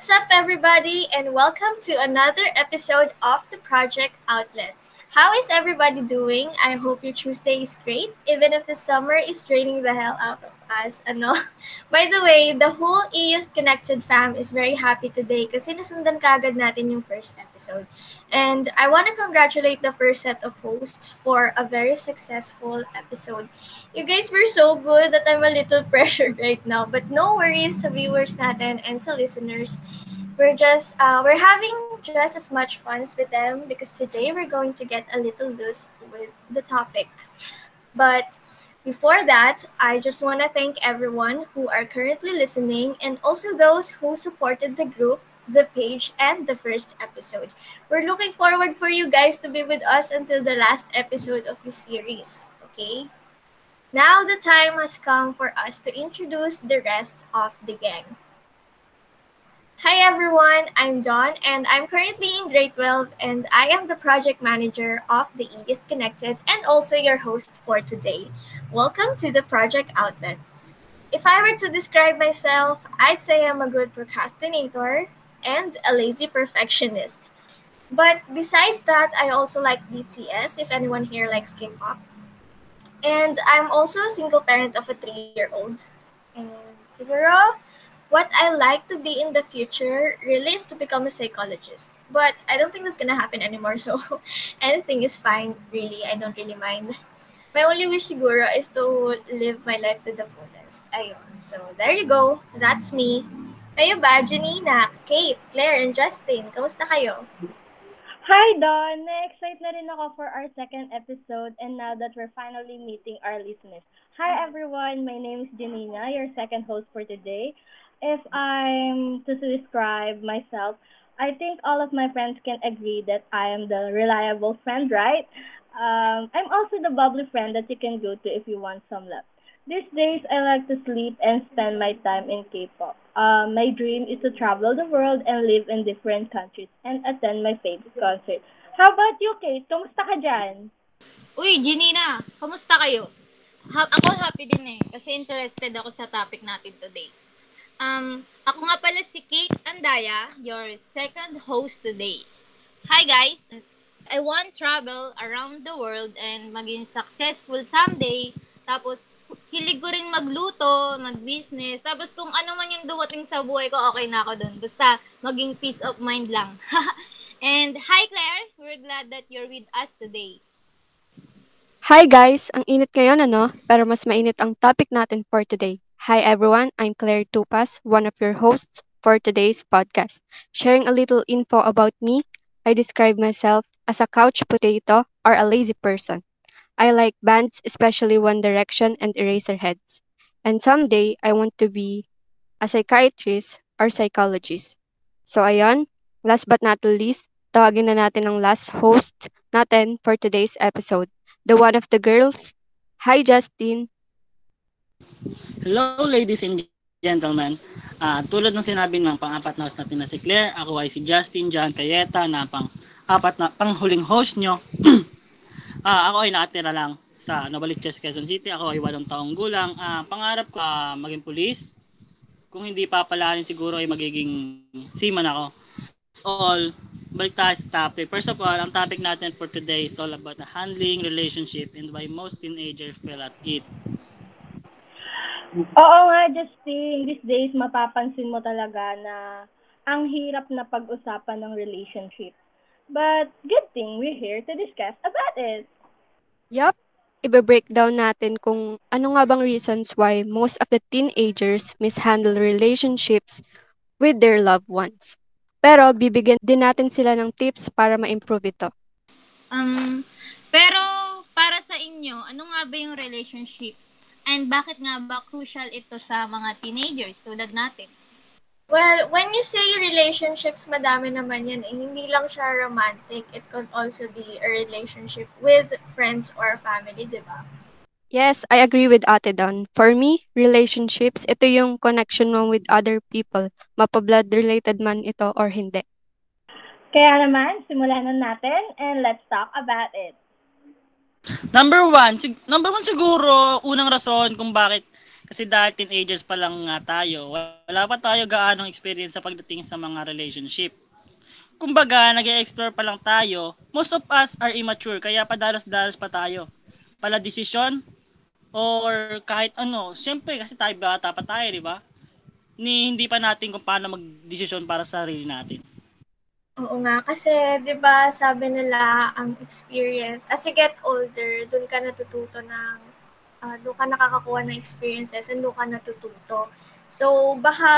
What's up, everybody, and welcome to another episode of the Project Outlet. How is everybody doing? I hope your Tuesday is great, even if the summer is draining the hell out of us. Ano? By the way, the whole EU's Connected fam is very happy today kasi nasundan kagad natin yung first episode. And I want to congratulate the first set of hosts for a very successful episode. You guys were so good that I'm a little pressured right now. But no worries sa viewers natin and sa listeners. We're just uh, we're having just as much fun with them because today we're going to get a little loose with the topic. But before that, I just want to thank everyone who are currently listening and also those who supported the group, the page, and the first episode. We're looking forward for you guys to be with us until the last episode of this series. Okay? Now the time has come for us to introduce the rest of the gang. Hi everyone, I'm Dawn and I'm currently in grade 12 and I am the project manager of the Aegis Connected and also your host for today. Welcome to the project outlet. If I were to describe myself, I'd say I'm a good procrastinator and a lazy perfectionist. But besides that, I also like BTS if anyone here likes K-pop. And I'm also a single parent of a 3-year-old. And siguro, what I like to be in the future really is to become a psychologist. But I don't think that's gonna happen anymore. So anything is fine, really. I don't really mind. My only wish siguro is to live my life to the fullest. Ayun. So there you go. That's me. Kayo ba, Janina, Kate, Claire, and Justin? Kamusta kayo? Hi, Don! Na-excite na rin ako for our second episode and now that we're finally meeting our listeners. Hi, everyone! My name is Janina, your second host for today. If I'm to describe myself, I think all of my friends can agree that I am the reliable friend, right? Um, I'm also the bubbly friend that you can go to if you want some love. These days, I like to sleep and spend my time in K-pop. Uh, my dream is to travel the world and live in different countries and attend my favorite concert. How about you, Kate? Kumusta ka dyan? Uy, Janina, kumusta kayo? Ha- ako happy din eh, kasi interested ako sa topic natin today. Um, ako nga pala si Kate Andaya, your second host today. Hi guys! I want travel around the world and maging successful someday. Tapos, hilig ko rin magluto, mag-business. Tapos, kung ano man yung dumating sa buhay ko, okay na ako dun. Basta, maging peace of mind lang. and, hi Claire! We're glad that you're with us today. Hi guys! Ang init ngayon ano? Pero mas mainit ang topic natin for today. Hi everyone, I'm Claire Tupas, one of your hosts for today's podcast. Sharing a little info about me, I describe myself as a couch potato or a lazy person. I like bands, especially One Direction and Eraserheads. And someday, I want to be a psychiatrist or psychologist. So ayon, last but not least, tawagin na natin ang last host natin for today's episode, the one of the girls. Hi Justin! Hello ladies and gentlemen. Ah, tulad ng sinabi ng pang-apat na host natin na si Claire, ako ay si Justin John Cayeta na pang-apat na panghuling host nyo. Ah, ako ay nakatira lang sa Novaliches, Quezon City. Ako ay walong taong gulang. Ah, pangarap ko ah, maging pulis. Kung hindi papalarin siguro ay magiging seaman ako. All, balik tayo sa topic. First of all, ang topic natin for today is all about the handling relationship and why most teenagers fail at it. Oo nga, Justin. These days, mapapansin mo talaga na ang hirap na pag-usapan ng relationship. But good thing we're here to discuss about it. Yup, ibe-breakdown natin kung ano nga bang reasons why most of the teenagers mishandle relationships with their loved ones. Pero bibigyan din natin sila ng tips para ma-improve ito. Um, pero para sa inyo, ano nga ba yung relationship? And bakit nga ba crucial ito sa mga teenagers tulad natin? Well, when you say relationships, madami naman yan. Eh. Hindi lang siya romantic. It could also be a relationship with friends or family, di ba? Yes, I agree with Ate Don. For me, relationships, ito yung connection mo with other people. Mapa-blood related man ito or hindi. Kaya naman, simulan na natin and let's talk about it. Number one, sig- number one siguro, unang rason kung bakit Kasi dahil teenagers pa lang nga tayo, wala pa tayo gaanong experience sa pagdating sa mga relationship. Kumbaga, nag explore pa lang tayo, most of us are immature, kaya padalos-dalos pa tayo. Pala desisyon, or kahit ano, siyempre kasi tayo bata pa tayo, di ba? Ni hindi pa natin kung paano magdesisyon para sa sarili natin. Oo nga, kasi 'di ba sabi nila ang experience, as you get older, doon ka natututo ng uh, doon ka nakakakuha ng experiences and doon ka natututo. So baka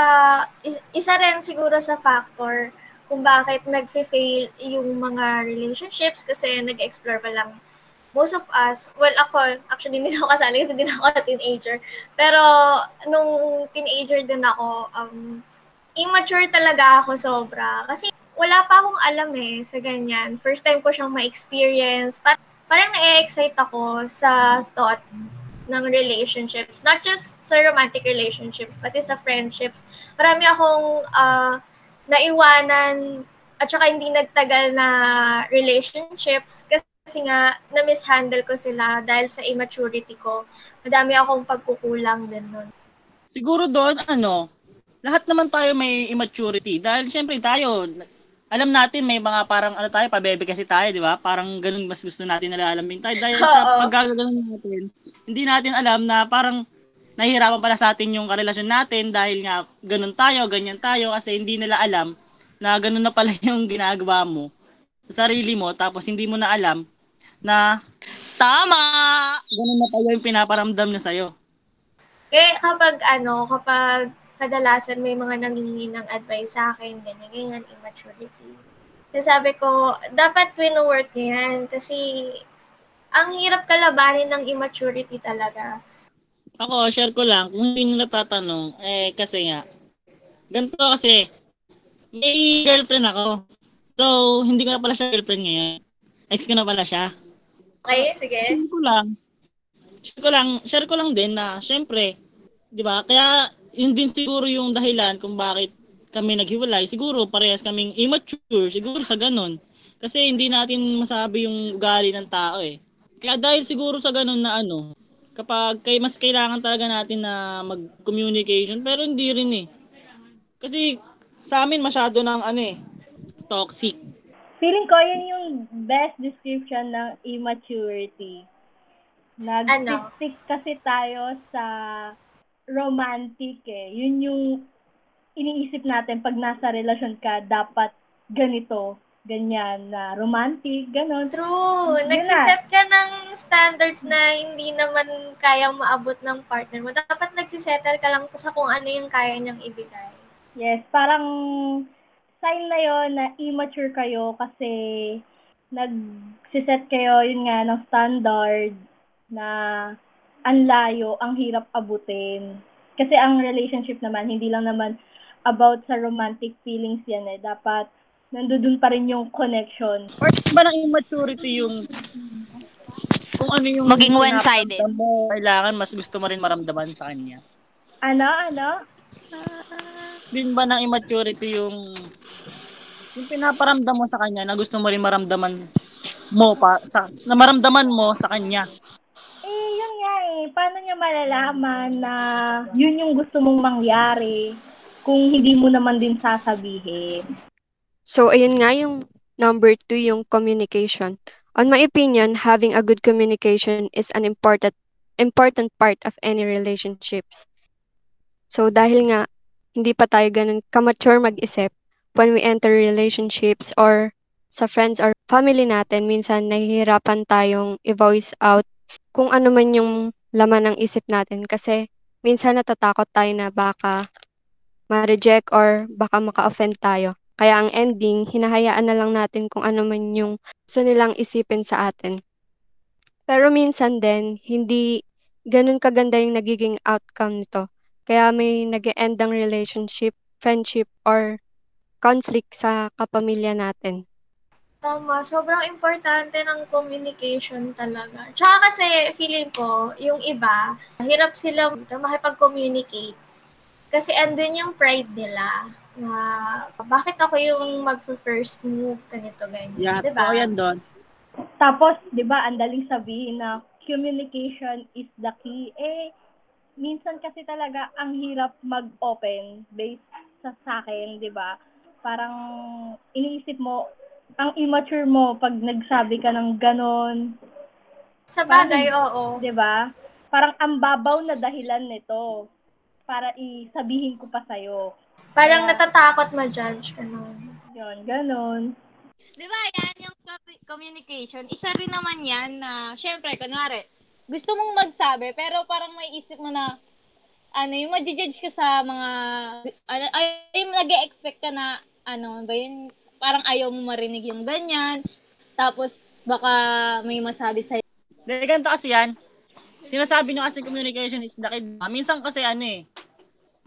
is- isa rin siguro sa factor kung bakit nagfe-fail yung mga relationships kasi nag-explore pa lang most of us, well ako, actually hindi ako kasali kasi hindi ako teenager. Pero nung teenager din ako, um, immature talaga ako sobra. Kasi wala pa akong alam eh sa ganyan. First time ko siyang ma-experience. Par- parang na-excite ako sa thought ng relationships. Not just sa romantic relationships, pati sa friendships. Marami akong uh, naiwanan at saka hindi nagtagal na relationships kasi nga na-mishandle ko sila dahil sa immaturity ko. Madami akong pagkukulang din nun. Siguro doon, ano, lahat naman tayo may immaturity dahil syempre tayo alam natin may mga parang ano tayo pabebe kasi tayo di ba? Parang ganun mas gusto natin na alamin tayo. Dahil sa paggaganoon natin hindi natin alam na parang nahihirapan pala sa atin yung karelasyon natin dahil nga ganun tayo ganyan tayo. Kasi hindi nila alam na ganun na pala yung ginagawa mo sa sarili mo. Tapos hindi mo na alam na tama! ganun na pala yung pinaparamdam niya sa'yo. Eh kapag ano kapag kadalasan may mga nangingi ng advice sa akin, ganyan, ganyan, immaturity. Sabi ko, dapat wino-work niya yan kasi ang hirap kalabanin ng immaturity talaga. Ako, share ko lang, kung hindi nyo natatanong, eh, kasi nga, ganito kasi, may girlfriend ako. So, hindi ko na pala siya girlfriend ngayon. Ex ko na pala siya. Okay, sige. Share ko lang. Share ko lang, share ko lang din na, syempre, di ba, kaya yun din siguro yung dahilan kung bakit kami naghiwalay. Siguro parehas kaming immature, siguro sa ganun. Kasi hindi natin masabi yung ugali ng tao eh. Kaya dahil siguro sa ganun na ano, kapag kay mas kailangan talaga natin na mag-communication, pero hindi rin eh. Kasi sa amin masyado ng ano eh, toxic. Feeling ko yun yung best description ng immaturity. Nag-stick ano? kasi tayo sa romantic eh. Yun yung iniisip natin pag nasa relasyon ka, dapat ganito, ganyan, na romantic, ganon. True. Nagsiset ka ng standards na hindi naman kayang maabot ng partner mo. Dapat nagsisettle ka lang sa kung ano yung kaya niyang ibigay. Yes, parang sign na yon na immature kayo kasi nagsiset kayo, yun nga, ng standard na ang layo, ang hirap abutin. Kasi ang relationship naman, hindi lang naman about sa romantic feelings yan eh. Dapat nandoon pa rin yung connection. Or ba ng immaturity yung kung ano yung maging one-sided. Mo, kailangan mas gusto mo rin maramdaman sa kanya. Ano? Ano? Din ba ng immaturity yung yung pinaparamdam mo sa kanya na gusto mo rin maramdaman mo pa sa na maramdaman mo sa kanya eh, paano niya malalaman na yun yung gusto mong mangyari kung hindi mo naman din sasabihin? So, ayun nga yung number two, yung communication. On my opinion, having a good communication is an important important part of any relationships. So, dahil nga, hindi pa tayo ganun kamature mag-isip, when we enter relationships or sa friends or family natin, minsan nahihirapan tayong i-voice out kung ano man yung laman ng isip natin kasi minsan natatakot tayo na baka ma-reject or baka maka-offend tayo. Kaya ang ending, hinahayaan na lang natin kung ano man yung gusto nilang isipin sa atin. Pero minsan din, hindi ganun kaganda yung nagiging outcome nito. Kaya may nag end ang relationship, friendship, or conflict sa kapamilya natin. Tama, sobrang importante ng communication talaga. Tsaka kasi feeling ko, yung iba, hirap sila makipag-communicate. Kasi andun yung pride nila na bakit ako yung mag-first move, ganito, ganyan. Yeah, diba? yan doon. Tapos, di ba, ang daling sabihin na communication is the key. Eh, minsan kasi talaga ang hirap mag-open based sa sakin, 'di ba? Parang iniisip mo ang immature mo pag nagsabi ka ng ganon. Sa bagay, oo. 'Di ba? Parang ang babaw na dahilan nito para isabihin ko pa sa'yo. Parang Kaya- natatakot ma-judge ka nun. Yun, ganon. Di ba, yan yung co- communication. Isa rin naman yan na, syempre, kunwari, gusto mong magsabi, pero parang may isip mo na, ano, yung ma-judge ka sa mga, ano, ay, ay nag-expect ka na, ano, ba yun, parang ayaw mo marinig yung ganyan, tapos baka may masabi sa'yo. Dahil ganito kasi yan, sinasabi nyo kasi communication is the key. Ah, Minsan kasi ano eh,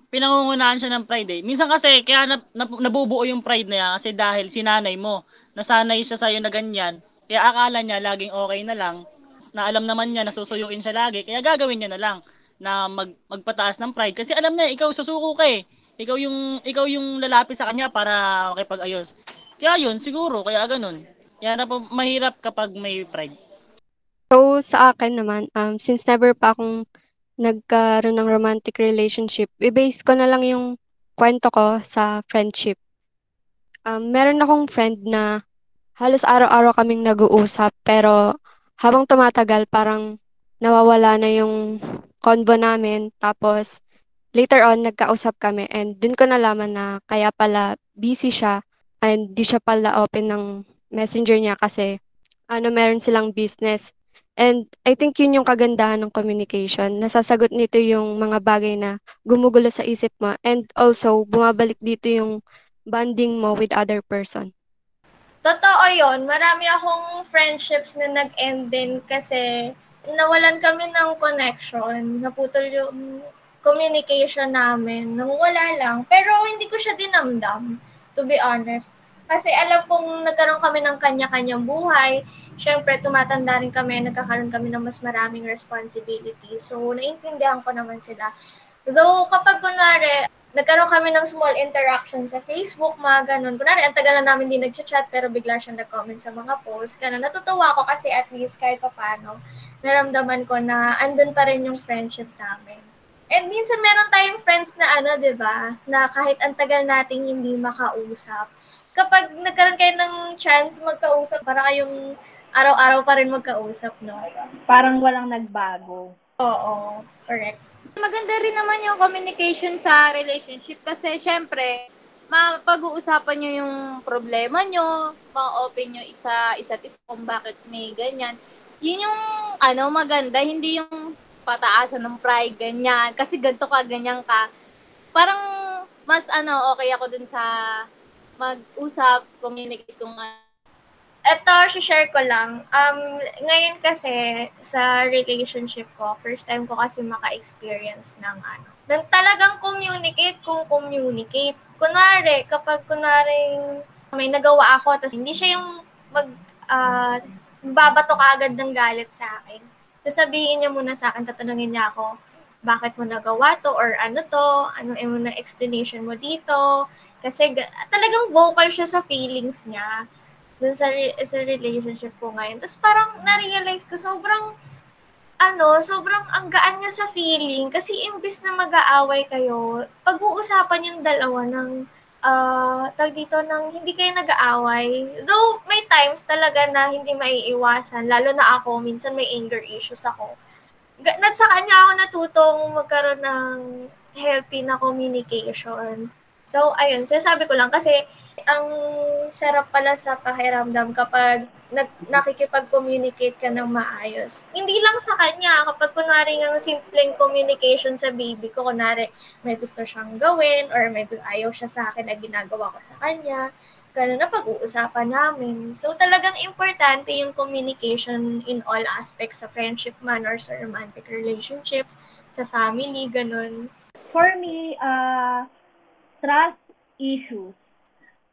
pinangungunahan siya ng pride eh. Minsan kasi kaya na, na- nabubuo yung pride na yan kasi dahil sinanay mo, nasanay siya sa'yo na ganyan, kaya akala niya laging okay na lang, na alam naman niya nasusuyuin siya lagi, kaya gagawin niya na lang na mag, magpataas ng pride kasi alam niya ikaw susuko ka eh. Ikaw yung ikaw yung lalapit sa kanya para makipag-ayos. Kaya yun siguro kaya ganun. Kaya na po mahirap kapag may pride. So, sa akin naman, um, since never pa akong nagkaroon ng romantic relationship, i-base ko na lang yung kwento ko sa friendship. Um, meron akong friend na halos araw-araw kaming nag-uusap, pero habang tumatagal, parang nawawala na yung convo namin. Tapos, later on, nagkausap kami and dun ko nalaman na kaya pala busy siya and di siya pala open ng messenger niya kasi ano, meron silang business. And I think yun yung kagandahan ng communication. Nasasagot nito yung mga bagay na gumugulo sa isip mo. And also, bumabalik dito yung bonding mo with other person. Totoo yon Marami akong friendships na nag-end din kasi nawalan kami ng connection. Naputol yung communication namin. Nang wala lang. Pero hindi ko siya dinamdam, to be honest. Kasi alam kong nagkaroon kami ng kanya-kanyang buhay. Siyempre, tumatanda rin kami, nagkakaroon kami ng mas maraming responsibility. So, naiintindihan ko naman sila. Though, kapag kunwari, nagkaroon kami ng small interaction sa Facebook, mga ganun. Kunwari, ang tagal na namin di nag-chat, pero bigla siyang nag-comment sa mga posts. Ganun, natutuwa ako kasi at least kahit pa paano, naramdaman ko na andun pa rin yung friendship namin. And minsan meron tayong friends na ano, di ba, na kahit ang tagal nating hindi makausap, kapag nagkaroon kayo ng chance magkausap, para kayong araw-araw pa rin magkausap, no? Parang walang nagbago. Oo, correct. Maganda rin naman yung communication sa relationship kasi syempre, mapag-uusapan nyo yung problema nyo, ma-open nyo isa, isa't isa kung bakit may ganyan. Yun yung ano maganda, hindi yung pataasan ng pride, ganyan. Kasi ganito ka, ganyan ka. Parang mas ano, okay ako dun sa mag-usap, communicate kung ano. Ito, share ko lang. Um, ngayon kasi, sa relationship ko, first time ko kasi maka-experience ng ano, ng talagang communicate kung communicate. Kunwari, kapag kunwari may nagawa ako, tapos hindi siya yung mag, ah, babato ka agad ng galit sa akin. Sasabihin niya muna sa akin, tatanungin niya ako, bakit mo nagawa to or ano to, ano yung na explanation mo dito. Kasi ga- talagang vocal siya sa feelings niya dun sa, re- sa relationship ko ngayon. Tapos parang na-realize ko, sobrang, ano, sobrang ang gaan niya sa feeling. Kasi imbis na mag-aaway kayo, pag-uusapan yung dalawa ng, ah, tag dito, ng hindi kayo nag-aaway. Though, may times talaga na hindi maiiwasan. Lalo na ako, minsan may anger issues ako. Nat sa kanya ako natutong magkaroon ng healthy na communication. So, ayun, sinasabi ko lang kasi ang sarap pala sa pakiramdam kapag nag, nakikipag-communicate ka ng maayos. Hindi lang sa kanya, kapag kunwari ng simpleng communication sa baby ko, kunwari may gusto siyang gawin or may ayaw siya sa akin na ginagawa ko sa kanya, ganun na pag-uusapan namin. So talagang importante yung communication in all aspects sa friendship man or sa romantic relationships, sa family, ganun. For me, uh, trust issues.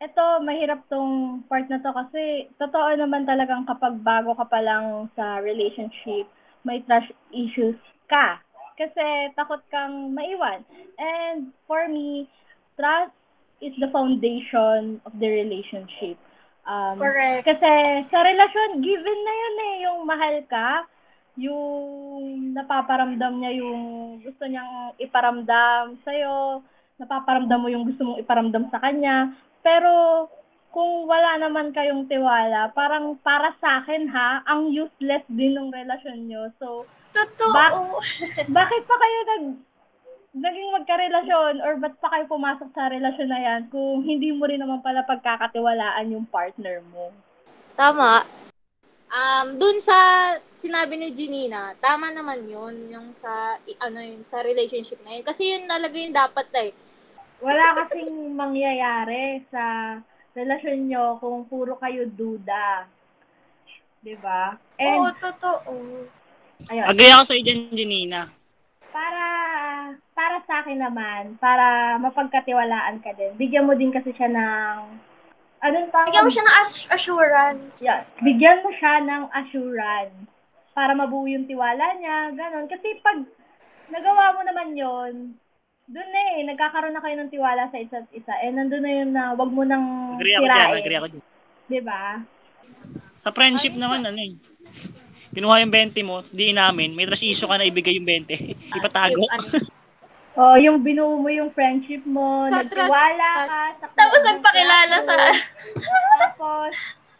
Ito, mahirap tong part na to kasi totoo naman talagang kapag bago ka pa lang sa relationship, may trust issues ka. Kasi takot kang maiwan. And for me, trust is the foundation of the relationship. Um, Correct. kasi sa relasyon, given na yun eh, yung mahal ka, yung napaparamdam niya yung gusto niyang iparamdam sa'yo, napaparamdam mo yung gusto mong iparamdam sa kanya. Pero kung wala naman kayong tiwala, parang para sa akin ha, ang useless din ng relasyon nyo. So, Totoo. Bak- bakit pa kayo nag naging magkarelasyon or ba't pa kayo pumasok sa relasyon na yan kung hindi mo rin naman pala pagkakatiwalaan yung partner mo? Tama. Um, dun sa sinabi ni Janina, tama naman yun, yung sa, i- ano yun, sa relationship na yun. Kasi yun talaga yung dapat eh. Wala kasing mangyayari sa relasyon nyo kung puro kayo duda. 'Di ba? Oo, And totoo. ayun, Agree ako sa iyo dyan, Janina. para para sa akin naman, para mapagkatiwalaan ka din. Bigyan mo din kasi siya ng anong tawag? Bigyan mo siya ng as- assurance. Yeah. Bigyan mo siya ng assurance para mabuo yung tiwala niya, ganon. Kasi pag nagawa mo naman yon doon na eh, nagkakaroon na kayo ng tiwala sa isa't isa. Eh, nandun na yun na wag mo nang Agree ako dyan, sirain. agree ako dyan. Di ba? Sa friendship naman, ano eh. Kinuha yung 20 mo, di namin, may trust issue ka na ibigay yung 20. Ipatago. Ano. O, yung binuo mo yung friendship mo, Sa nagtiwala ka. Sa Tapos kung nagpakilala sa... Tapos,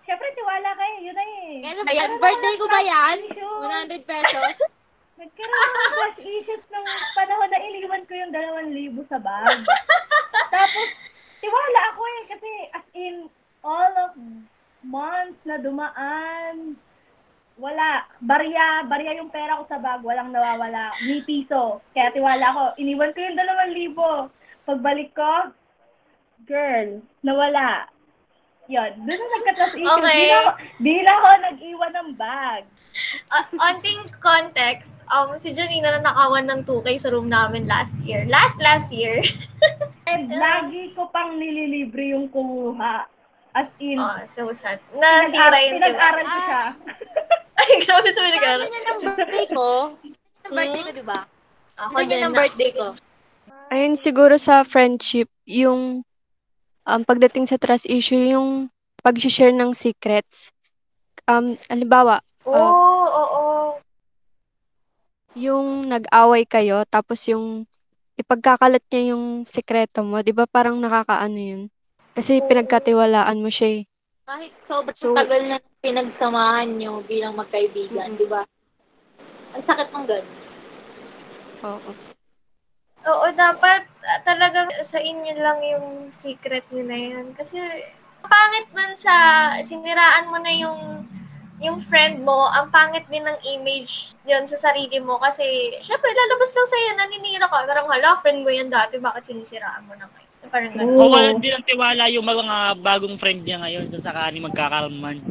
syempre tiwala kayo, yun na eh. Ano ba yan? Birthday ko ba yan? Issue. 100 pesos? Nagkaroon ng crush issues nung panahon na iniwan ko yung 2,000 sa bag. Tapos, tiwala ako eh. Kasi as in, all of months na dumaan, wala. Barya, barya yung pera ko sa bag. Walang nawawala. Ni piso. Kaya tiwala ko. Iniwan ko yung 2,000. Pagbalik ko, girl, nawala. Yun. Doon na nagka-trust issues. Okay. Di, na, ako- di na ako nag-iwan ng bag. Uh, onting context, um, si Janina na nakawan ng 2K sa room namin last year. Last, last year. And lagi ko pang nililibre yung kumuha. As in, oh, so sad. Nasira pinag-aral, yung pinag-aral ko siya. Ay, grabe sa pinag-aral. Ano yun ang birthday ko? Ang birthday ko, di ba? Ako Ito yun din ang na. birthday ko. Ayun, siguro sa friendship, yung um, pagdating sa trust issue, yung pag-share ng secrets. Um, halimbawa, Oo, oo, oo. yung nag-away kayo, tapos yung ipagkakalat niya yung sekreto mo, di ba parang nakakaano yun? Kasi Oo. pinagkatiwalaan mo siya eh. Kahit sobrang So- tagal na pinagsamahan nyo bilang magkaibigan, di ba? Ang sakit ng ganun. Oo. Oo, dapat talagang sa inyo lang yung secret nyo na yan. Kasi, pangit dun sa siniraan mo na yung yung friend mo, ang pangit din ng image yun sa sarili mo kasi syempre lalabas lang sa'yo, naninira ka. Parang hala, friend mo yan dati, bakit sinisiraan mo na ngayon? Parang ganun. Oo. O wala din ang tiwala yung mga bagong friend niya ngayon kung sakali magkakaroon man.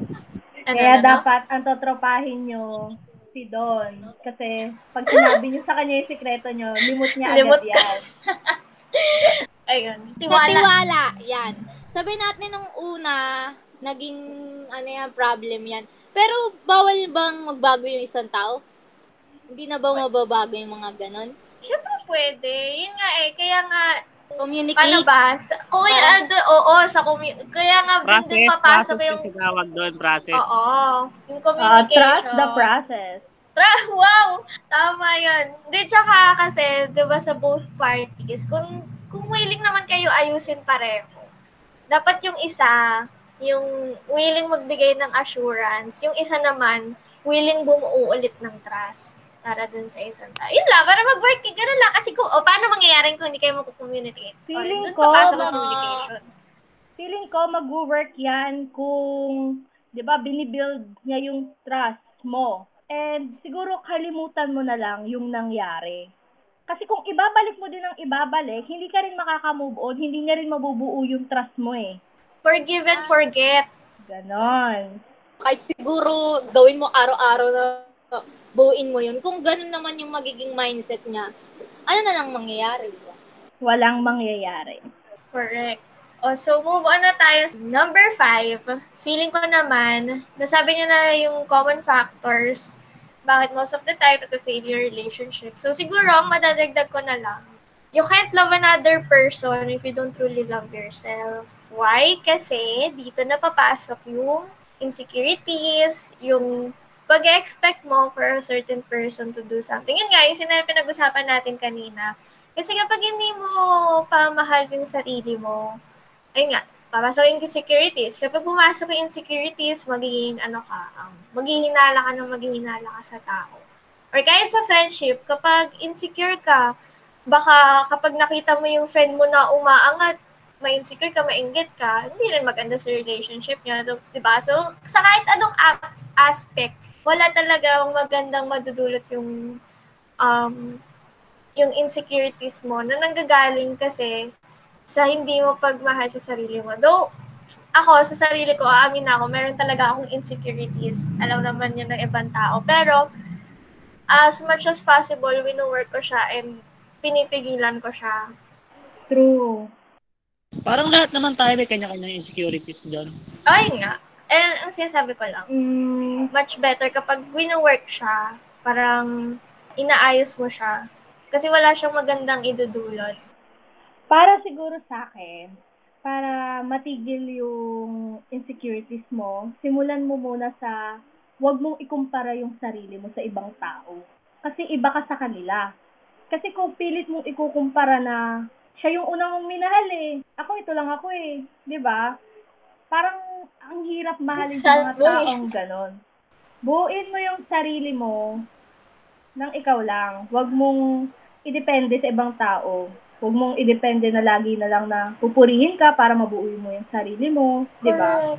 Ano, Kaya ano? dapat ang totropahin nyo si Don. Kasi pag sinabi nyo sa kanya yung sikreto nyo, limot niya Limot agad yan. Ayun, Tiwala. tiwala. yan. Sabi natin nung una, naging ano yan, problem yan. Pero bawal bang magbago yung isang tao? Hindi na ba mababago yung mga ganon? Syempre pwede. Yun nga eh, kaya nga Paano Communicate. ba? Sa, kung uh, oo, sa commu- kaya nga din Process, din papasok process yung kasi tawag doon, process. Oo, yung Ah, communication. trust the process. Tra- wow! Tama yun. Hindi, tsaka kasi, di ba sa both parties, kung, kung willing naman kayo ayusin pareho, dapat yung isa, yung willing magbigay ng assurance, yung isa naman, willing bumuo ulit ng trust para dun sa isang tao. Yun lang, para mag-work, ganun lang. Kasi kung, o paano mangyayari kung hindi kayo mag-communicate? Feeling dun ko, papasok ang communication. Feeling ko mag-work yan kung, di ba, binibuild niya yung trust mo. And siguro kalimutan mo na lang yung nangyari. Kasi kung ibabalik mo din ang ibabalik, hindi ka rin makaka-move on, hindi niya rin mabubuo yung trust mo eh. Forgive and forget. Ganon. Kahit siguro gawin mo araw-araw na buuin mo yun. Kung ganun naman yung magiging mindset niya, ano na lang mangyayari? Walang mangyayari. Correct. Oh, so move on na tayo. sa Number five, feeling ko naman, nasabi niyo na yung common factors bakit most of the time nag-fail your relationship. So siguro, ang madadagdag ko na lang, you can't love another person if you don't truly love yourself. Why? Kasi dito na papasok yung insecurities, yung pag expect mo for a certain person to do something. Yun nga, yung sinabi pinag-usapan natin kanina. Kasi kapag hindi mo pa mahal yung sarili mo, ayun nga, papasok yung insecurities. Kapag pumasok yung insecurities, magiging ano ka, um, maghihinala ka ng maghihinala ka sa tao. Or kahit sa friendship, kapag insecure ka, baka kapag nakita mo yung friend mo na umaangat, may insecure ka, mainggit ka, hindi rin maganda sa relationship niya. Di ba? So, sa kahit anong aspect, wala talaga magandang madudulot yung um, yung insecurities mo na nanggagaling kasi sa hindi mo pagmahal sa sarili mo. Though, ako, sa sarili ko, aamin na ako, meron talaga akong insecurities. Alam naman yun ng ibang tao. Pero, as much as possible, wino-work ko siya and pinipigilan ko siya. True. Parang lahat naman tayo may kanya-kanyang insecurities doon. Ay nga. Eh, ang sinasabi ko lang, Mm, much better kapag wino-work siya, parang inaayos mo siya. Kasi wala siyang magandang idudulot. para siguro sa akin, para matigil yung insecurities mo, simulan mo muna sa huwag mong ikumpara yung sarili mo sa ibang tao. Kasi iba ka sa kanila. Kasi kung pilit mong ikukumpara na siya yung unang mong minahal eh. Ako, ito lang ako eh. 'Di ba? Parang ang hirap mahalin sa mga taong ganon. Buuin mo yung sarili mo nang ikaw lang. Huwag mong idepende sa ibang tao. Huwag mong idepende na lagi na lang na pupurihin ka para mabuuin mo yung sarili mo. Di ba?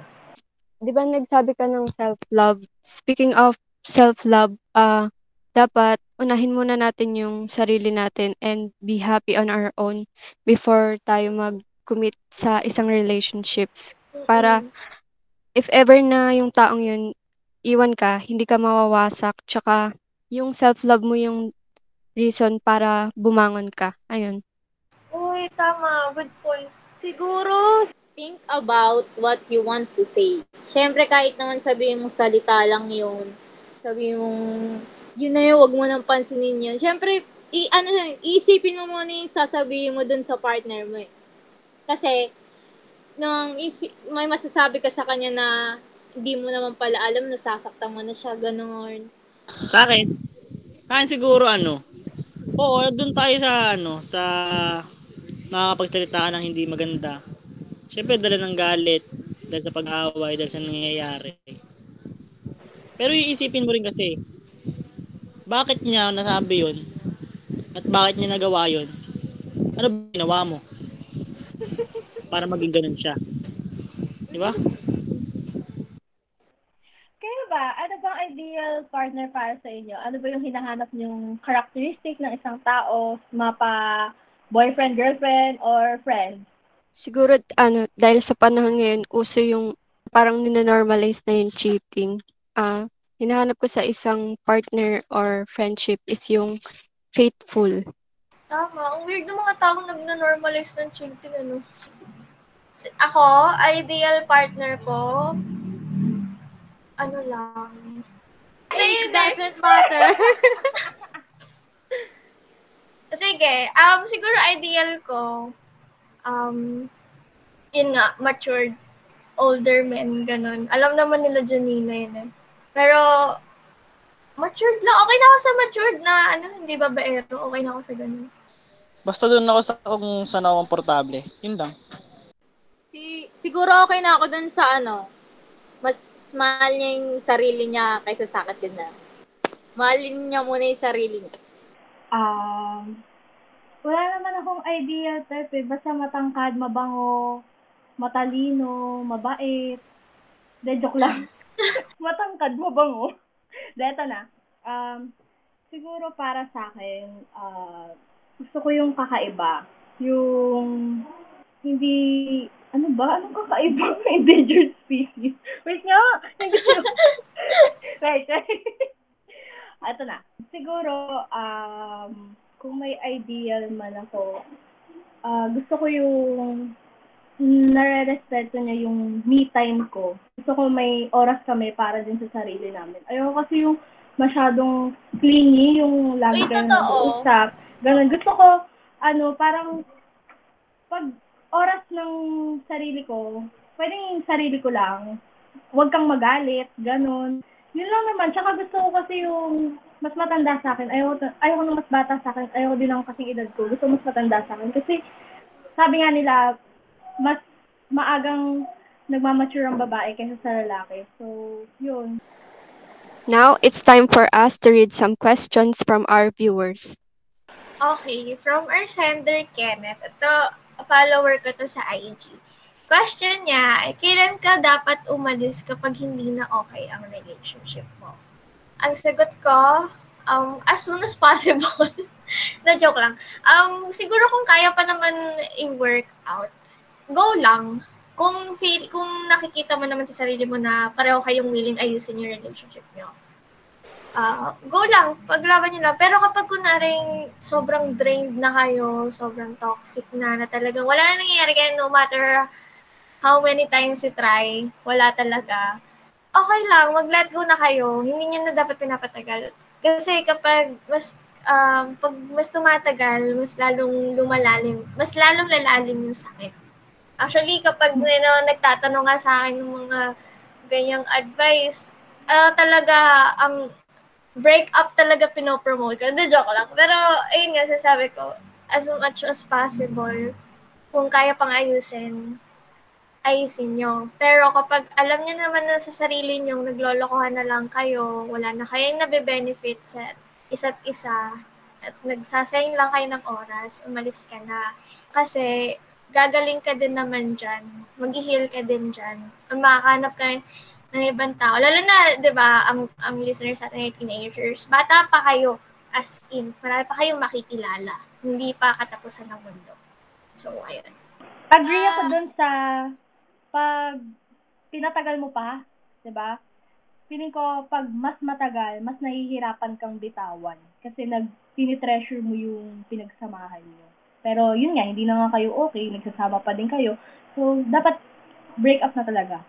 Di ba nagsabi ka ng self-love? Speaking of self-love, ah dapat unahin muna natin yung sarili natin and be happy on our own before tayo mag-commit sa isang relationships. Para if ever na yung taong yun, iwan ka, hindi ka mawawasak, tsaka yung self-love mo yung reason para bumangon ka. Ayun. Uy, tama. Good point. Siguro, think about what you want to say. Siyempre, kahit naman sabihin mo salita lang yun, sabihin mong, yun na yun, wag mo nang pansinin yun. Siyempre, i, ano, iisipin mo muna yung sasabihin mo dun sa partner mo eh. Kasi, nung isi, may masasabi ka sa kanya na hindi mo naman pala alam, nasasaktan mo na siya, gano'n. Sa akin, sa akin siguro ano, oo, doon tayo sa ano, sa makakapagsalita ka ng hindi maganda. Siyempre, dala ng galit, dahil sa pag-aaway, dahil sa nangyayari. Pero iisipin mo rin kasi, bakit niya nasabi yun? At bakit niya nagawa yun? Ano ba ginawa mo? Para maging ganun siya. Di ba? Kayo ba, ano bang ideal partner para sa inyo? Ano ba yung hinahanap yung characteristic ng isang tao? Mapa boyfriend, girlfriend, or friend? Siguro, ano, dahil sa panahon ngayon, uso yung parang ninanormalize na yung cheating. Ah, hinahanap ko sa isang partner or friendship is yung faithful. Tama. Ang weird ng mga taong nag-normalize ng cheating, ano. Ako, ideal partner ko, ano lang. It doesn't matter. Sige, um, siguro ideal ko, um, yun nga, matured, older men, ganun. Alam naman nila Janina yun eh. Pero, matured lang. Okay na ako sa matured na, ano, hindi babaero. Okay na ako sa ganun. Basta doon ako sa kung saan ako komportable. Yun lang. Si, siguro okay na ako dun sa ano, mas mahal niya yung sarili niya kaysa sa akin din na. Mahalin niya muna yung sarili niya. Um, wala naman akong ideal type eh. Basta matangkad, mabango, matalino, mabait. De, joke lang. matangkad, mabango. De, eto na. Um, siguro para sa akin, uh, gusto ko yung kakaiba. Yung hindi, ano ba? Anong kakaiba? Endangered species. Wait nga! Wait, wait. Ito na. Siguro, um, kung may ideal man ako, ah gusto ko yung nare-respeto niya yung me time ko. Gusto ko may oras kami para din sa sarili namin. Ayoko kasi yung masyadong clingy, yung lagi kayo nag-uusap. Ganun. Gusto ko, ano, parang pag ng sarili ko, pwedeng sarili ko lang. Huwag kang magalit, ganun. Yun lang naman. Tsaka gusto ko kasi yung mas matanda sa akin. Ayaw, ayaw ng mas bata sa akin. Ayaw din ako kasing edad ko. Gusto mas matanda sa akin. Kasi sabi nga nila, mas maagang nagmamature ang babae kaysa sa lalaki. So, yun. Now, it's time for us to read some questions from our viewers. Okay, from our sender, Kenneth. Ito, follower ko to sa IG. Question niya, kailan ka dapat umalis kapag hindi na okay ang relationship mo? Ang sagot ko, um, as soon as possible. na joke lang. Um, siguro kung kaya pa naman i-work out, go lang. Kung feel, kung nakikita mo naman sa sarili mo na pareho kayong willing ayusin yung relationship nyo, ah go lang, paglaban nyo lang. Pero kapag kunaring sobrang drained na kayo, sobrang toxic na, na talagang wala na nangyayari kaya no matter how many times you try, wala talaga. Okay lang, mag-let go na kayo. Hindi nyo na dapat pinapatagal. Kasi kapag mas um, pag mas tumatagal, mas lalong lumalalim, mas lalong lalalim yung sakit. Actually, kapag you know, nagtatanong nga sa akin ng mga ganyang advice, ah, talaga, ang break up talaga pinopromote ko. Hindi, joke lang. Pero, ayun nga, sasabi ko, as much as possible, kung kaya pang ayusin, ayusin nyo. Pero kapag alam nyo naman na sa sarili nyo, naglolokohan na lang kayo, wala na kayong nabe-benefit sa isa't isa, at nagsasayang lang kayo ng oras, umalis ka na. Kasi, gagaling ka din naman dyan. Mag-heal ka din dyan. Makakanap ka ng ibang tao. Lalo na, di ba, ang, ang listeners natin ay teenagers. Bata pa kayo, as in, marami pa kayong makikilala. Hindi pa katapusan ng mundo. So, ayun. Agree ako dun sa pag pinatagal mo pa, 'di ba? Feeling ko pag mas matagal, mas nahihirapan kang bitawan kasi nag tinitreasure mo yung pinagsamahan niyo. Pero yun nga, hindi na nga kayo okay, nagsasama pa din kayo. So, dapat break up na talaga.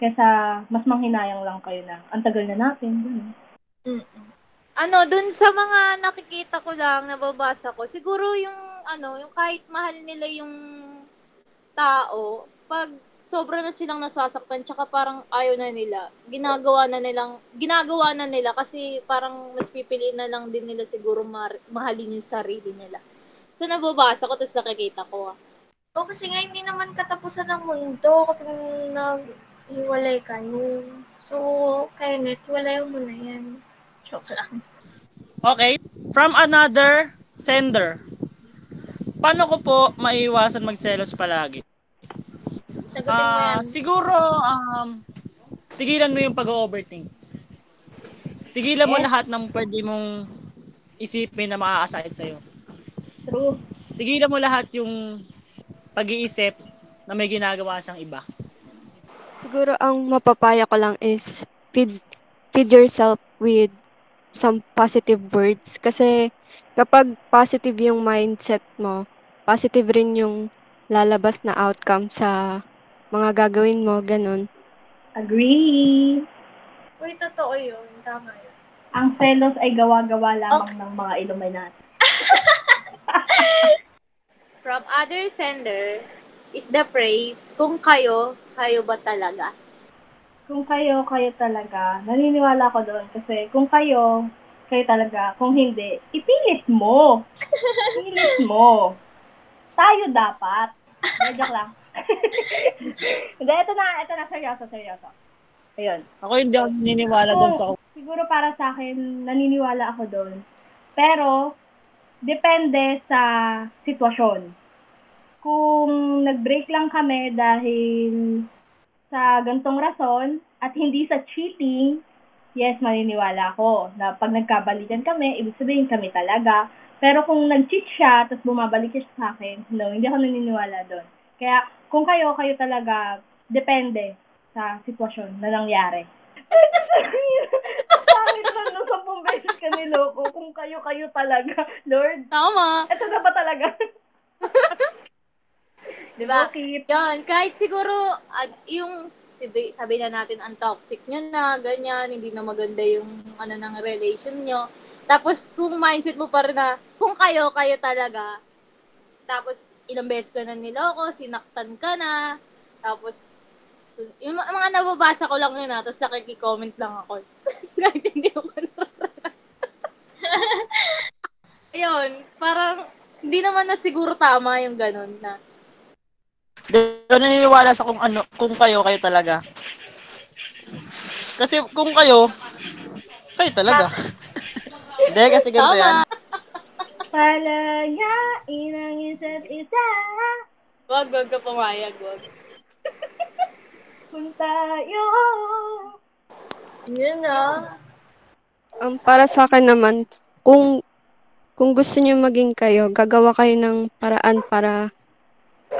Kesa mas manghinayang lang kayo na, ang tagal na natin. Ganun. Mm-mm. ano, dun sa mga nakikita ko lang, nababasa ko, siguro yung, ano, yung kahit mahal nila yung tao, pag sobra na silang nasasaktan, tsaka parang ayaw na nila, ginagawa na nilang, ginagawa na nila kasi parang mas pipiliin na lang din nila siguro mar- mahalin yung sarili nila. So, nababasa ko, tapos nakikita ko. ah. O kasi nga, hindi naman katapusan ng mundo kapag naghiwalay kayo. So, Kenneth, hiwalay mo na yan. Joke lang. Okay. From another sender. Paano ko po maiiwasan magselos palagi? Yan. siguro um tigilan mo yung pag-overthink. Tigilan mo Yes. lahat ng pwede mong isipin na makakasakit sa'yo. True. Tigilan mo lahat yung pag-iisip na may ginagawa siyang iba. Siguro ang mapapaya ko lang is feed, feed yourself with some positive words. Kasi kapag positive yung mindset mo, positive rin yung lalabas na outcome sa mga gagawin mo, ganun. Agree. Uy, totoo yun. Tama yun. Ang selos ay gawa-gawa lamang ng mga Illuminati. From other sender is the phrase, kung kayo, kayo ba talaga? Kung kayo, kayo talaga. Naniniwala ko doon kasi kung kayo, kayo talaga. Kung hindi, ipilit mo. Ipilit mo. Tayo dapat. Joke lang. Hindi, ito na, ito na, seryoso, seryoso. Ayun. Ako hindi ako naniniwala doon sa Siguro para sa akin, naniniwala ako doon. Pero, depende sa sitwasyon. Kung nag-break lang kami dahil sa gantong rason at hindi sa cheating, yes, maniniwala ako na pag nagkabalikan kami, ibig sabihin kami talaga. Pero kung nag-cheat siya, tapos bumabalik siya sa akin, no, hindi ako naniniwala doon. Kaya, kung kayo, kayo talaga, depende sa sitwasyon na nangyari. Sabi naman nung sampung beses ka niloko, kung kayo, kayo talaga. Lord, Tama. eto na ba talaga? Di ba? Okay. Yan, kahit siguro, ad, yung, sabi, sabi na natin, ang toxic nyo na, ganyan, hindi na maganda yung, ano, ng relation nyo. Tapos, kung mindset mo pa rin na, kung kayo, kayo talaga, tapos, ilang beses ka na niloko, sinaktan ka na, tapos, Yung mga nababasa ko lang yun ha, tapos nakikicomment lang ako. Kahit hindi ko. Ayun, parang hindi naman na siguro tama yung ganun na. Hindi ako naniniwala sa kung ano, kung kayo, kayo talaga. Kasi kung kayo, kayo talaga. Hindi, kasi ganito yan. Palayain ang isa't isa Wag, wag ka pumayag, wag. kung tayo. Yun ah. Um, para sa akin naman, kung kung gusto niyo maging kayo, gagawa kayo ng paraan para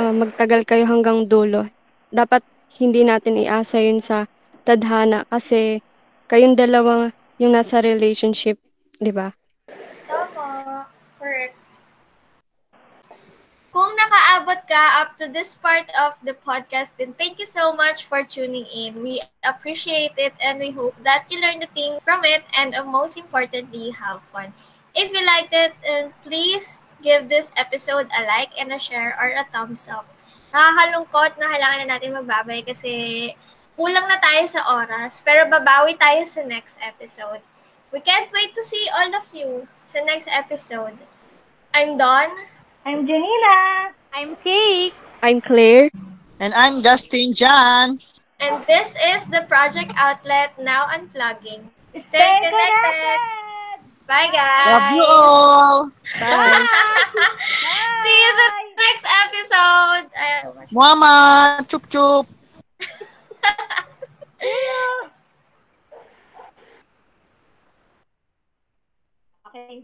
ah, magtagal kayo hanggang dulo. Dapat hindi natin iasa yun sa tadhana kasi kayong dalawa yung nasa relationship, di ba? Tama. Correct. Kung nakaabot ka up to this part of the podcast, then thank you so much for tuning in. We appreciate it and we hope that you learned a thing from it and uh, most importantly, have fun. If you liked it, uh, please give this episode a like and a share or a thumbs up. Nakakalungkot na kailangan na natin magbabay kasi kulang na tayo sa oras, pero babawi tayo sa next episode. We can't wait to see all of you sa next episode. I'm Dawn. I'm Janina. I'm Kate. I'm Claire. And I'm Justin John. And this is the Project Outlet Now Unplugging. Stay, Stay connected. connected. Bye, guys. Love you all. Bye. See you sa next episode. Ay, Mama, chup chup. Okay.